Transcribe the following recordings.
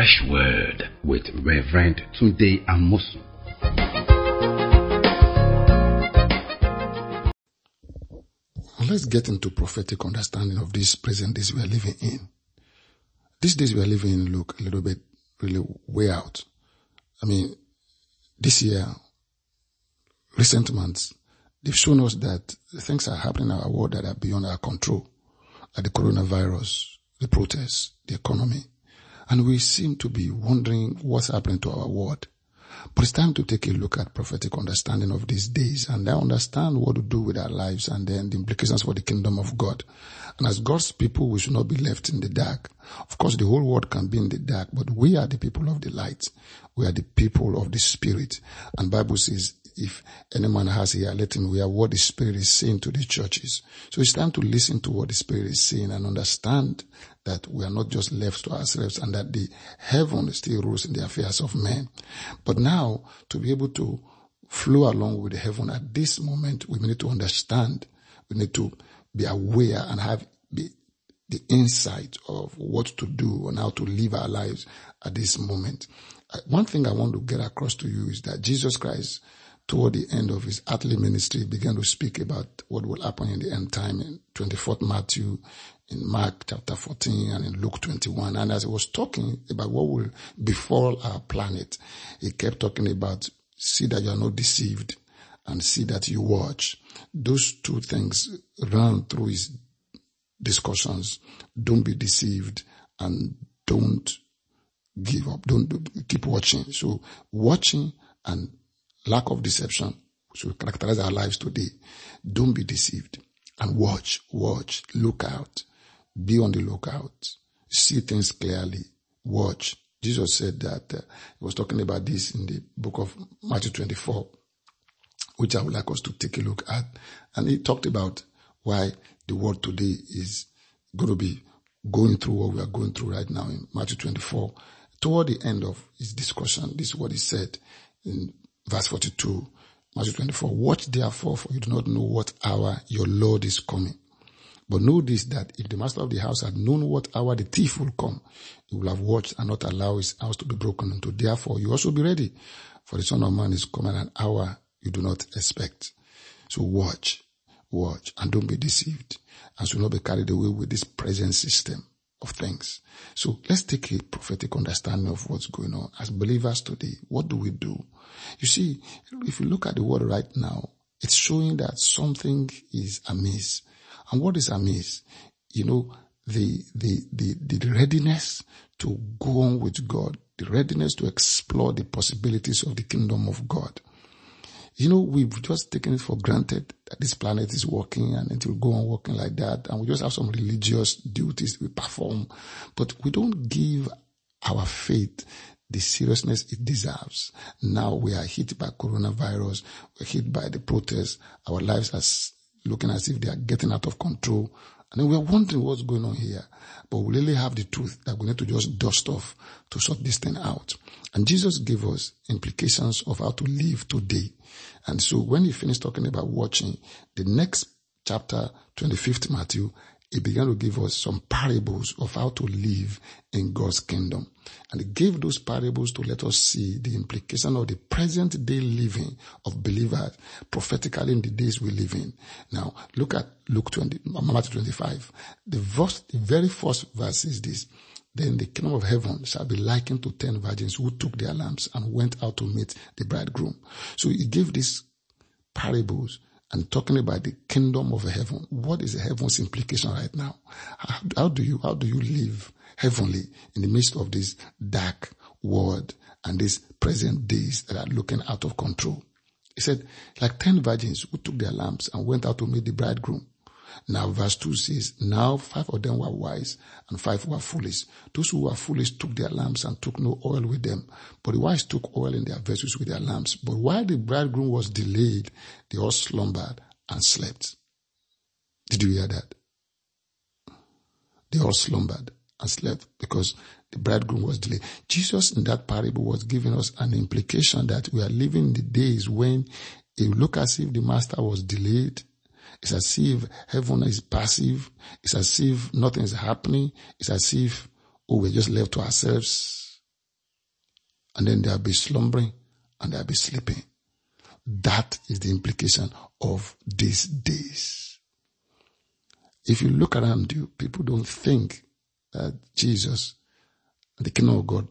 fresh word with Reverend Tunde Amosu. Let's get into prophetic understanding of these present days we are living in. These days we are living in look a little bit really way out. I mean, this year, recent months, they've shown us that things are happening in our world that are beyond our control, like the coronavirus, the protests, the economy. And we seem to be wondering what's happening to our world. But it's time to take a look at prophetic understanding of these days and then understand what to do with our lives and then the implications for the kingdom of God. And as God's people, we should not be left in the dark. Of course, the whole world can be in the dark, but we are the people of the light. We are the people of the spirit. And Bible says, if any man has here, let him hear what the Spirit is saying to the churches. So it's time to listen to what the Spirit is saying and understand that we are not just left to ourselves and that the heaven still rules in the affairs of men. But now, to be able to flow along with the heaven at this moment, we need to understand, we need to be aware and have the, the insight of what to do and how to live our lives at this moment. Uh, one thing I want to get across to you is that Jesus Christ toward the end of his earthly ministry, began to speak about what will happen in the end time in 24th Matthew, in Mark chapter 14, and in Luke 21. And as he was talking about what will befall our planet, he kept talking about see that you are not deceived and see that you watch. Those two things run through his discussions. Don't be deceived and don't give up. Don't keep watching. So watching and lack of deception should characterize our lives today. Don't be deceived and watch, watch, look out, be on the lookout, see things clearly, watch. Jesus said that uh, he was talking about this in the book of Matthew 24, which I would like us to take a look at. And he talked about why the world today is going to be going through what we are going through right now in Matthew 24. Toward the end of his discussion, this is what he said in verse 42, Matthew 24. Watch therefore, for you do not know what hour your Lord is coming. But know this that if the master of the house had known what hour the thief will come, he will have watched and not allow his house to be broken into. Therefore, you also be ready, for the Son of Man is coming at an hour you do not expect. So watch, watch, and don't be deceived, and should not be carried away with this present system of things. So let's take a prophetic understanding of what's going on. As believers today, what do we do? You see, if you look at the world right now, it's showing that something is amiss. And what is amiss? You know, the, the, the, the readiness to go on with God, the readiness to explore the possibilities of the kingdom of God. You know, we've just taken it for granted that this planet is working and it will go on working like that. And we just have some religious duties we perform, but we don't give our faith the seriousness it deserves. Now we are hit by coronavirus. We're hit by the protests. Our lives are looking as if they are getting out of control. And then we're wondering what's going on here. But we really have the truth that we need to just dust off to sort this thing out. And Jesus gave us implications of how to live today. And so when he finished talking about watching, the next chapter, 25th Matthew, he began to give us some parables of how to live in God's kingdom. And he gave those parables to let us see the implication of the present day living of believers prophetically in the days we live in. Now, look at Luke 20, Matthew 25. The verse, the very first verse is this. Then the kingdom of heaven shall be likened to ten virgins who took their lamps and went out to meet the bridegroom. So he gave these parables and talking about the kingdom of heaven. What is heaven's implication right now? How, how, do you, how do you live heavenly in the midst of this dark world and these present days that are looking out of control? He said, like ten virgins who took their lamps and went out to meet the bridegroom. Now verse 2 says, Now five of them were wise and five were foolish. Those who were foolish took their lamps and took no oil with them. But the wise took oil in their vessels with their lamps. But while the bridegroom was delayed, they all slumbered and slept. Did you hear that? They all slumbered and slept because the bridegroom was delayed. Jesus in that parable was giving us an implication that we are living in the days when it look as if the master was delayed it's as if heaven is passive. It's as if nothing is happening. It's as if, oh, we're just left to ourselves. and then there'll be slumbering and there'll be sleeping. That is the implication of these days. If you look around you, people don't think that Jesus, the kingdom of God,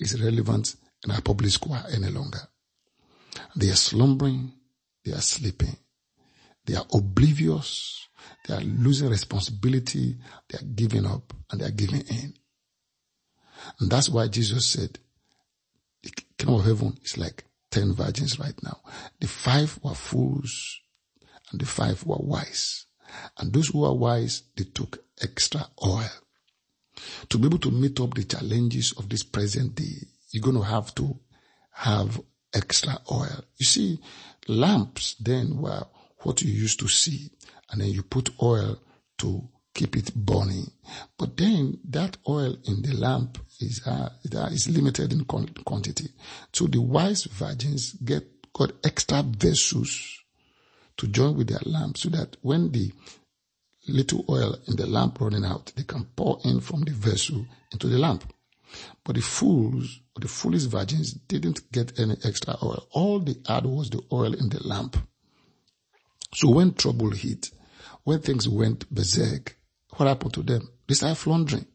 is relevant in our public square any longer. They are slumbering, they are sleeping, they are oblivious, they are losing responsibility, they are giving up, and they are giving in. And that's why Jesus said, the kingdom of heaven is like ten virgins right now. The five were fools and the five were wise. And those who are wise, they took extra oil. To be able to meet up the challenges of this present day, you're going to have to have extra oil. You see, lamps then were what you used to see, and then you put oil to keep it burning. But then that oil in the lamp is, uh, is limited in quantity. So the wise virgins get, got extra vessels to join with their lamp so that when the little oil in the lamp running out, they can pour in from the vessel into the lamp. But the fools, the foolish virgins, didn't get any extra oil. All they had was the oil in the lamp. So when trouble hit, when things went berserk, what happened to them? They started floundering.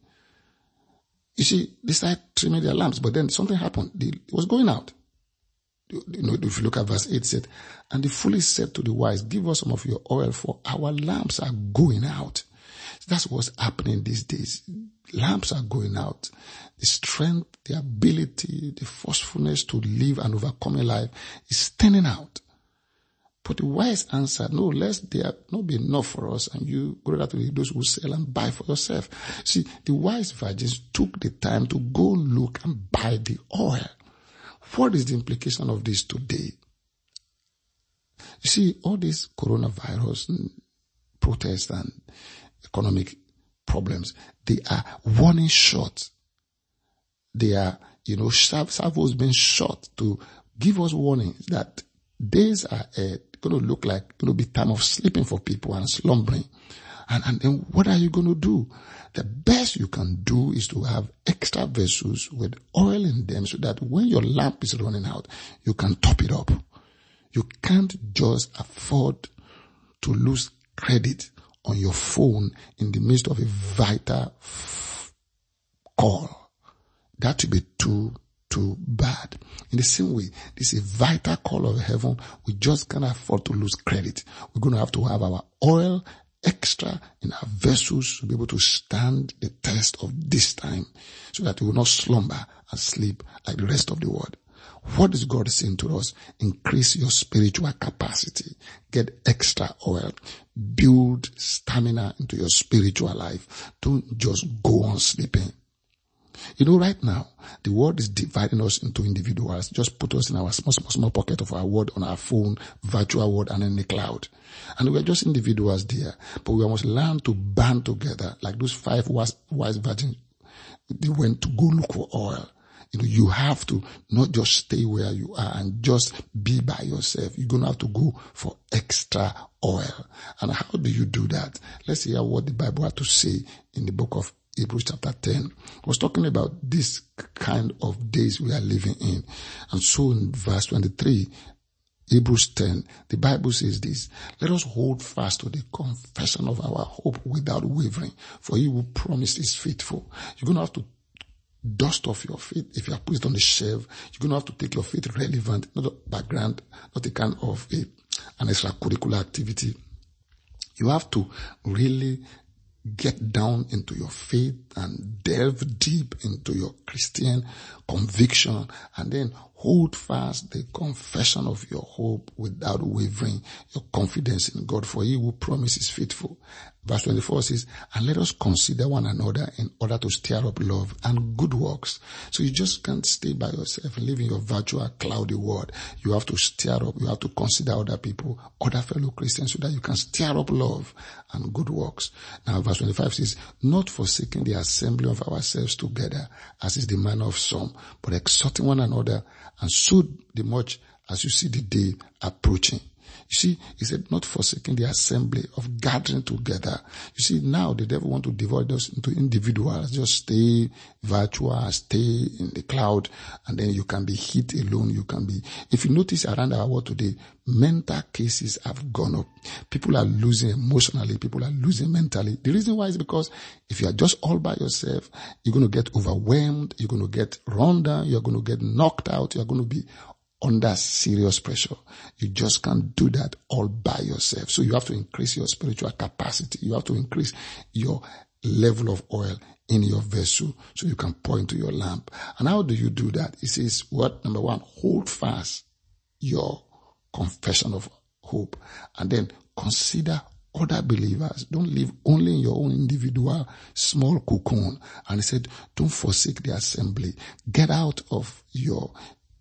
You see, they started trimming their lamps, but then something happened. It was going out. You know, if you look at verse 8, it said, And the foolish said to the wise, Give us some of your oil, for our lamps are going out. That's what's happening these days. Lamps are going out. The strength, the ability, the forcefulness to live and overcome a life is turning out. But the wise answer, no, lest there not be enough for us and you go out to those who sell and buy for yourself. See, the wise virgins took the time to go look and buy the oil. What is the implication of this today? You see, all this coronavirus protests and economic problems, they are warning shots. They are, you know, salvos being shot to give us warnings that days are ahead going to look like going to be time of sleeping for people and slumbering. And, and then what are you going to do? The best you can do is to have extra vessels with oil in them so that when your lamp is running out, you can top it up. You can't just afford to lose credit on your phone in the midst of a vital f- call. That would be too too bad. In the same way, this is a vital call of heaven. We just can't afford to lose credit. We're going to have to have our oil extra in our vessels to be able to stand the test of this time so that we will not slumber and sleep like the rest of the world. What is God saying to us? Increase your spiritual capacity. Get extra oil. Build stamina into your spiritual life. Don't just go on sleeping. You know, right now, the world is dividing us into individuals. Just put us in our small, small, small pocket of our world on our phone, virtual world, and in the cloud. And we're just individuals there. But we must learn to band together like those five wise, wise virgins. They went to go look for oil. You know, you have to not just stay where you are and just be by yourself. You're going to have to go for extra oil. And how do you do that? Let's hear what the Bible had to say in the book of Hebrews chapter 10 was talking about this kind of days we are living in. And so in verse 23, Hebrews 10, the Bible says this, let us hold fast to the confession of our hope without wavering, for he who promised is faithful. You're going to have to dust off your feet. If you are put on the shelf, you're going to have to take your feet relevant, not a background, not a kind of a, an extracurricular activity. You have to really get down into your faith and delve deep into your Christian conviction and then hold fast the confession of your hope without wavering your confidence in God for he who promises faithful. Verse 24 says, and let us consider one another in order to stir up love and good works. So you just can't stay by yourself and live in your virtual cloudy world. You have to stir up, you have to consider other people, other fellow Christians so that you can stir up love and good works. Now verse 25 says, not forsaking the assembly of ourselves together as is the manner of some, but exhorting one another and so the much as you see the day approaching. You see, he said, not forsaking the assembly of gathering together. You see, now the devil want to divide us into individuals. Just stay virtual, stay in the cloud, and then you can be hit alone. You can be, if you notice around our world today, mental cases have gone up. People are losing emotionally. People are losing mentally. The reason why is because if you are just all by yourself, you're going to get overwhelmed. You're going to get run down. You're going to get knocked out. You're going to be under serious pressure. You just can't do that all by yourself. So you have to increase your spiritual capacity. You have to increase your level of oil in your vessel so you can pour into your lamp. And how do you do that? It says what? Number one, hold fast your confession of hope and then consider other believers. Don't live only in your own individual small cocoon. And he said, don't forsake the assembly. Get out of your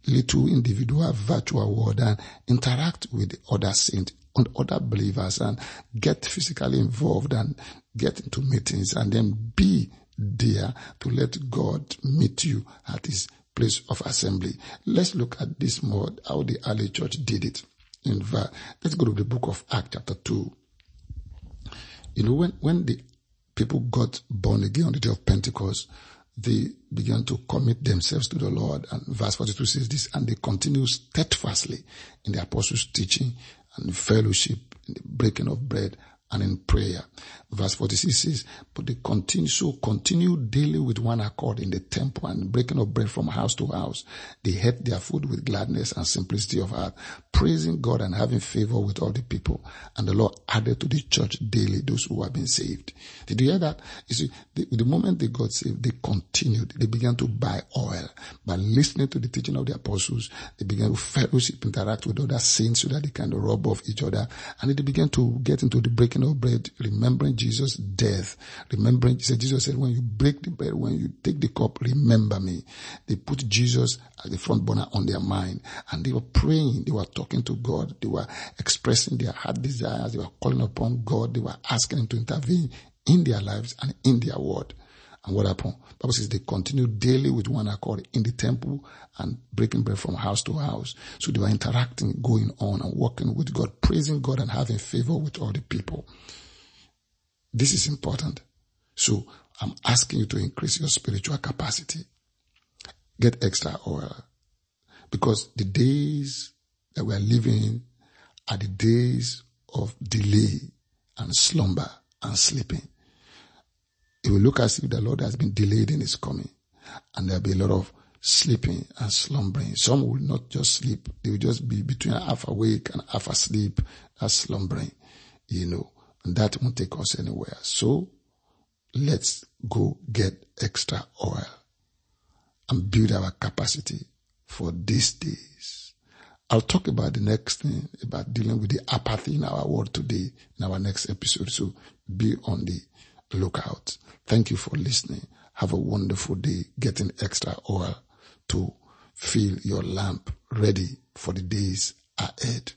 little individual virtual world and interact with other saints and other believers and get physically involved and get into meetings and then be there to let God meet you at his place of assembly. Let's look at this more, how the early church did it. In fact, let's go to the book of Acts chapter 2. You know, when, when the people got born again on the day of Pentecost, they began to commit themselves to the Lord. And verse 42 says this, and they continue steadfastly in the apostles' teaching and fellowship, in the breaking of bread and in prayer. Verse 46 says, but they continue, so continue daily with one accord in the temple and breaking of bread from house to house. They ate their food with gladness and simplicity of heart, praising God and having favor with all the people. And the Lord added to the church daily those who have been saved. Did you hear that? You see, the, the moment they got saved, they continued. They began to buy oil by listening to the teaching of the apostles. They began to fellowship, interact with other saints so that they can rub off each other. And they began to get into the breaking of bread, remembering Jesus' death. Remembering, said, Jesus said, when you break the bread, when you take the cup, remember me. They put Jesus as the front burner on their mind and they were praying. They were talking to God. They were expressing their heart desires. They were calling upon God. They were asking him to intervene in their lives and in their word. And what happened? Bible says they continued daily with one accord in the temple and breaking bread from house to house. So they were interacting, going on and working with God, praising God and having favor with all the people. This is important. So I'm asking you to increase your spiritual capacity. Get extra oil. Because the days that we are living in are the days of delay and slumber and sleeping. It will look as if the Lord has been delayed in his coming. And there'll be a lot of sleeping and slumbering. Some will not just sleep. They will just be between half awake and half asleep. That's slumbering, you know, and that won't take us anywhere. So let's go get extra oil and build our capacity for these days. I'll talk about the next thing about dealing with the apathy in our world today in our next episode. So be on the lookout. Thank you for listening. Have a wonderful day getting extra oil to fill your lamp ready for the days ahead.